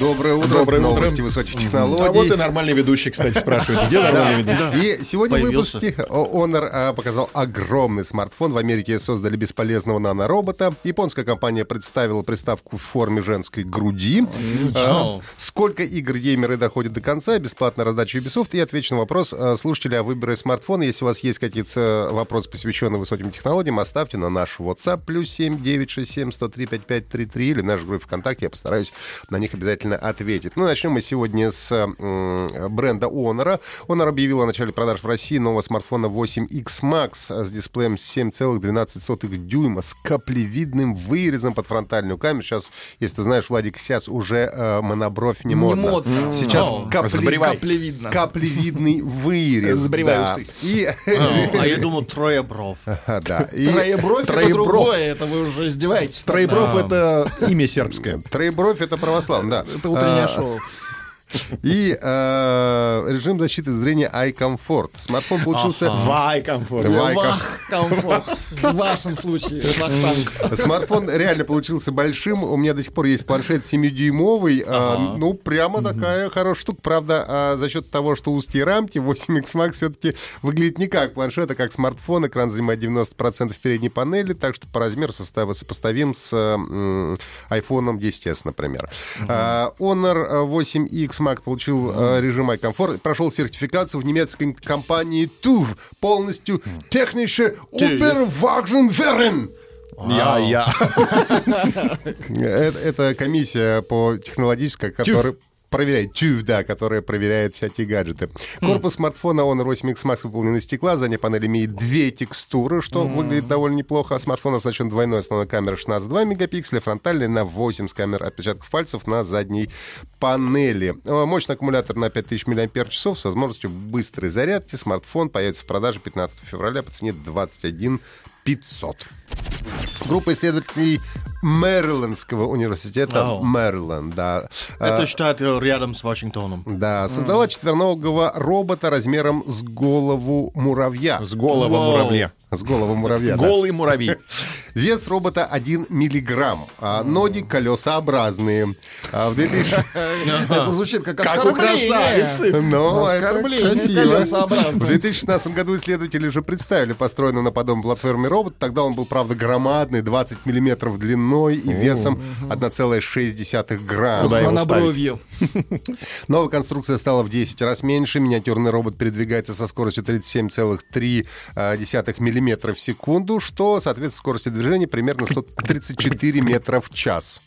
Доброе утро. Доброе утро. Новости высоких технологий. А вот и нормальный ведущий, кстати, спрашивает. Где нормальный ведущий? И сегодня в выпуске Honor а, показал огромный смартфон. В Америке создали бесполезного наноробота. Японская компания представила приставку в форме женской груди. А, Сколько игр геймеры доходят до конца? Бесплатная раздача Ubisoft. И отвечу на вопрос а, слушателя о выборе смартфона. Если у вас есть какие-то вопросы, посвященные высоким технологиям, оставьте на наш WhatsApp плюс 7 967 103 5533 или наш группе ВКонтакте. Я постараюсь на них обязательно ответить. Ну, начнем мы сегодня с м, бренда Honor. Honor объявила о начале продаж в России нового смартфона 8X Max с дисплеем 7,12 дюйма с каплевидным вырезом под фронтальную камеру. Сейчас, если ты знаешь, Владик, сейчас уже э, монобровь не модно. модно. Сейчас Ну, капле- сбривай. Каплевидно. каплевидный вырез. Сбривай да. усы. И, А я думал, трое бров. да, и Троебровь это Троебров. другое, это вы уже издеваетесь. Троебров — это имя сербское. Троебровь это православно, да. Это утреннее А, шоу. И э, режим защиты зрения Eye Comfort. Смартфон получился... Комфорт. Вай, Вах, комфорт. В вашем случае. Смартфон реально получился большим. У меня до сих пор есть планшет 7-дюймовый. А, ну, прямо такая хорошая штука. Правда, а, за счет того, что узкие рамки, 8X Max все-таки выглядит не как планшет, а как смартфон. Экран занимает 90% передней панели, так что по размеру сопоставим с iPhone 10s, например. А, Honor 8X Max получил а, режим iComfort, прошел сертификацию в немецкой компании TÜV. Полностью технически Oberwagen werden. Я, я. Это комиссия по технологической, которая проверяет, TÜV, да, которая проверяет всякие гаджеты. Корпус смартфона Honor 8X Max выполнен из стекла, задняя панель имеет две текстуры, что выглядит довольно неплохо. А смартфон оснащен двойной основной камерой 16,2 мегапикселя, фронтальной на 8 с камер отпечатков пальцев на задней панели. Э, Мощный аккумулятор на 5000 мАч с возможностью быстрой зарядки. Смартфон появится в продаже 15 февраля по цене 21 500. Группа исследователей Мэрилендского университета Ау. Мэриленд, да. Это А, штат э, рядом с Вашингтоном. да, создала четвероногого робота размером с голову муравья. С голого Вау. муравья. С голову муравья. Голый муравей. Вес робота 1 миллиграмм. А ноги колесообразные. А в 2000... Это звучит как Как у красавицы. Это Оскорбление красиво. В 2016 году исследователи уже представили построенный на подобном платформе робот. Тогда он был, правда, громадный, 20 миллиметров длиной и весом 1,6 грамма. С монобровью. Новая конструкция стала в 10 раз меньше. Миниатюрный робот передвигается со скоростью 37,3 мм в секунду, что соответствует скорости движения примерно 134 метра в час.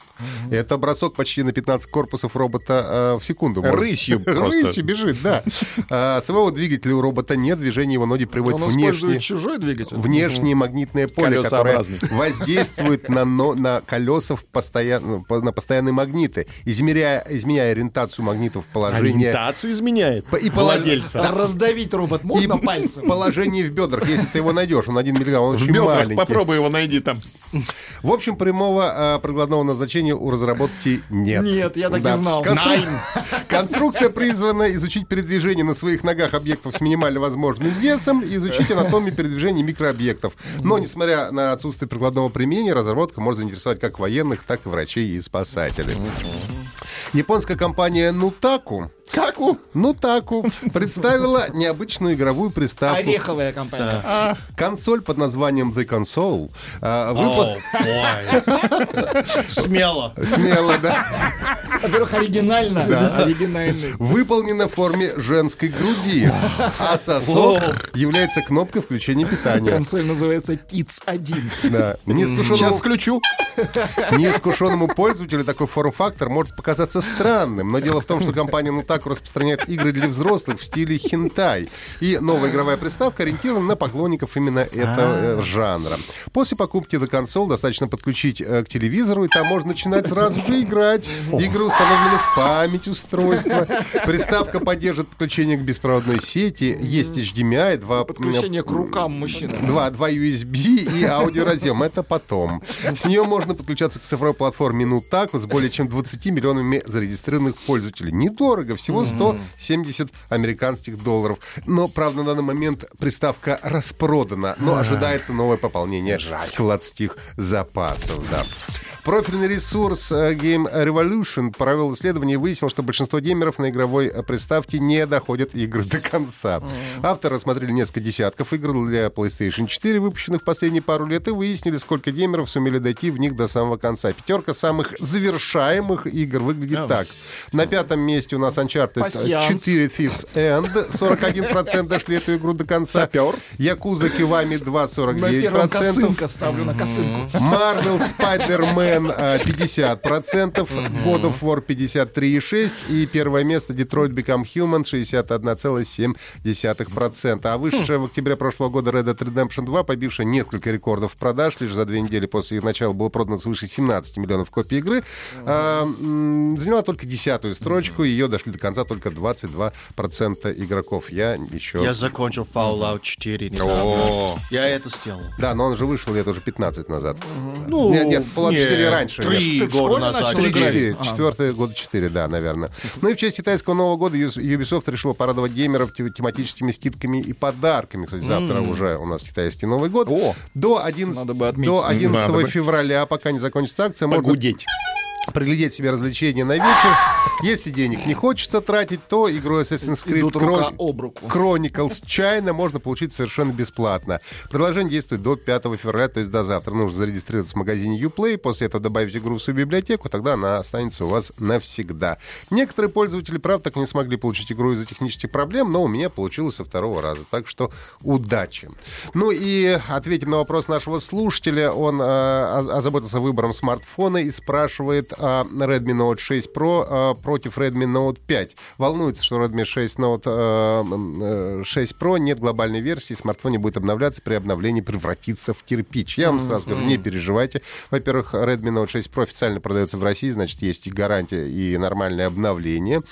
Это бросок почти на 15 корпусов робота э, в секунду. может. Рысью просто. Рысью бежит, да. А, Самого двигателя у робота нет. Движение его ноги приводит Он внешне использует чужой двигатель. внешнее магнитное поле, которое воздействует на, но- на колеса в постоян- ну, на постоянные магниты, измеряя, изменяя ориентацию магнитов положение Ориентацию изменяет. И Владельца. А Раздавить робот и можно пальцем? положение в бедрах, если ты его найдешь, он один миллиграмм, он В очень бедрах маленький. попробуй его найди там. В общем, прямого а, прикладного назначения у разработки нет. Нет, я так и Да. знал. Констру- Конструкция призвана изучить передвижение на своих ногах объектов с минимально возможным весом и изучить анатомию передвижения микрообъектов. Но, несмотря на отсутствие прикладного применения, разработка может заинтересовать как военных, так и врачей и спасателей. Японская компания Nutaku Каку? Нутаку представила необычную игровую приставку. Ореховая компания. Консоль под названием The Console. а, выпла- Смело. Смело, да. Во-первых, оригинально. Оригинальный. Выполнена в форме женской груди. А сосок является кнопкой включения питания. Консоль называется ТИЦ-1. Да. Сейчас Неискушенному, включу. неискушенному пользователю такой форм-фактор может показаться странным, но дело в том, что компания Nutaku распространяет распространяет игры для взрослых в стиле хентай. И новая игровая приставка ориентирована на поклонников именно этого э, жанра. После покупки до консол достаточно подключить э, к телевизору, и там можно начинать сразу же играть. Игры установлены в память устройства. Приставка поддержит подключение к беспроводной сети. Есть HDMI, два... Подключение к рукам мужчины. Два, два USB и аудиоразъем. Это потом. С нее можно подключаться к цифровой платформе Nutaku с более чем 20 миллионами зарегистрированных пользователей. Недорого, всего 170 американских долларов. Но, правда, на данный момент приставка распродана, но ожидается новое пополнение складских запасов. Да. Профильный ресурс э, Game Revolution провел исследование и выяснил, что большинство геймеров на игровой э, приставке не доходят игры до конца. Авторы рассмотрели несколько десятков игр для PlayStation 4, выпущенных в последние пару лет, и выяснили, сколько геймеров сумели дойти в них до самого конца. Пятерка самых завершаемых игр выглядит так. На пятом месте у нас Uncharted Пасьянс. 4 Thieves End. 41% дошли эту игру до конца. Сапер. Якуза Кивами 2, На первом 49%. косынка ставлю на косынку. Марвел Spider-Man э, 50%, God of War 53,6% и первое место Detroit Become Human 61,7%. А вышедшая в октябре прошлого года Red Dead Redemption 2, побившая несколько рекордов продаж, лишь за две недели после их начала было продано свыше 17 миллионов копий игры, а, заняла только десятую строчку, ее дошли до конца только 22% игроков. Я еще... Я закончил Fallout 4 недавно. О. Я это сделал. Да, но он же вышел лет уже 15 назад. Ну, Нет, нет, Fallout нет, 4 раньше. Три года назад. Три, четыре. А. Четвертый год четыре, да, наверное. Ну и в честь китайского Нового года Ubisoft решила порадовать геймеров те- тематическими скидками и подарками. Кстати, завтра уже у нас китайский Новый год. О! До 11, Надо бы отметить. до 11 Надо бы. февраля, пока не закончится акция, можно Погудеть. Приглядеть себе развлечения на вечер. Если денег не хочется тратить, то игру Assassin's Creed Идут рука Chron- об руку. Chronicles China можно получить совершенно бесплатно. Предложение действует до 5 февраля, то есть до завтра. Нужно зарегистрироваться в магазине Uplay, после этого добавить игру в свою библиотеку, тогда она останется у вас навсегда. Некоторые пользователи, правда, так и не смогли получить игру из-за технических проблем, но у меня получилось со второго раза. Так что удачи. Ну и ответим на вопрос нашего слушателя. Он э, оз- озаботился выбором смартфона и спрашивает Redmi Note 6 Pro э, против Redmi Note 5. Волнуется, что Redmi 6 Note э, м, э, 6 Pro нет глобальной версии, смартфон не будет обновляться, при обновлении превратится в кирпич. Я вам сразу говорю, не переживайте. Во-первых, Redmi Note 6 Pro официально продается в России, значит, есть и гарантия, и нормальное обновление.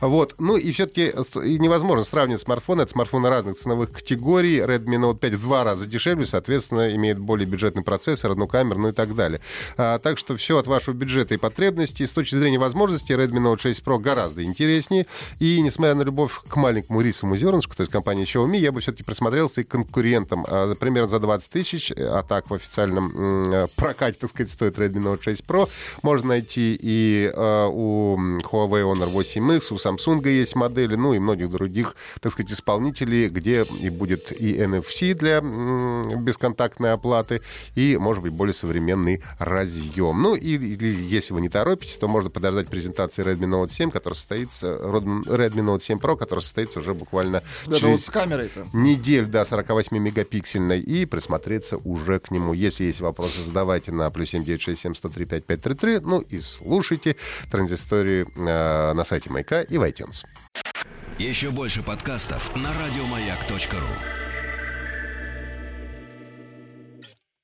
Вот. Ну и все-таки невозможно сравнивать смартфоны. Это смартфоны разных ценовых категорий. Redmi Note 5 в два раза дешевле, соответственно, имеет более бюджетный процессор, одну камеру, ну и так далее. А, так что все от вашего бюджета и потребностей. С точки зрения возможностей, Redmi Note 6 Pro гораздо интереснее. И несмотря на любовь к маленькому рисовому зернышку, то есть компании Xiaomi, я бы все-таки присмотрелся и к конкурентам. А, примерно за 20 тысяч, а так в официальном э, прокате, так сказать, стоит Redmi Note 6 Pro. Можно найти и э, у Huawei Honor 8X, у Samsung есть модели, ну и многих других, так сказать, исполнителей, где и будет и NFC для бесконтактной оплаты, и, может быть, более современный разъем. Ну, и, или если вы не торопитесь, то можно подождать презентации Redmi Note 7, которая состоится, Redmi Note 7 Pro, которая состоится уже буквально вот через с камерой-то. недель до 48-мегапиксельной и присмотреться уже к нему. Если есть вопросы, задавайте на плюс 7967 103 5533. Ну и слушайте транзисторию э, на сайте Майка и в iTunes. Еще больше подкастов на радиомаяк.ру.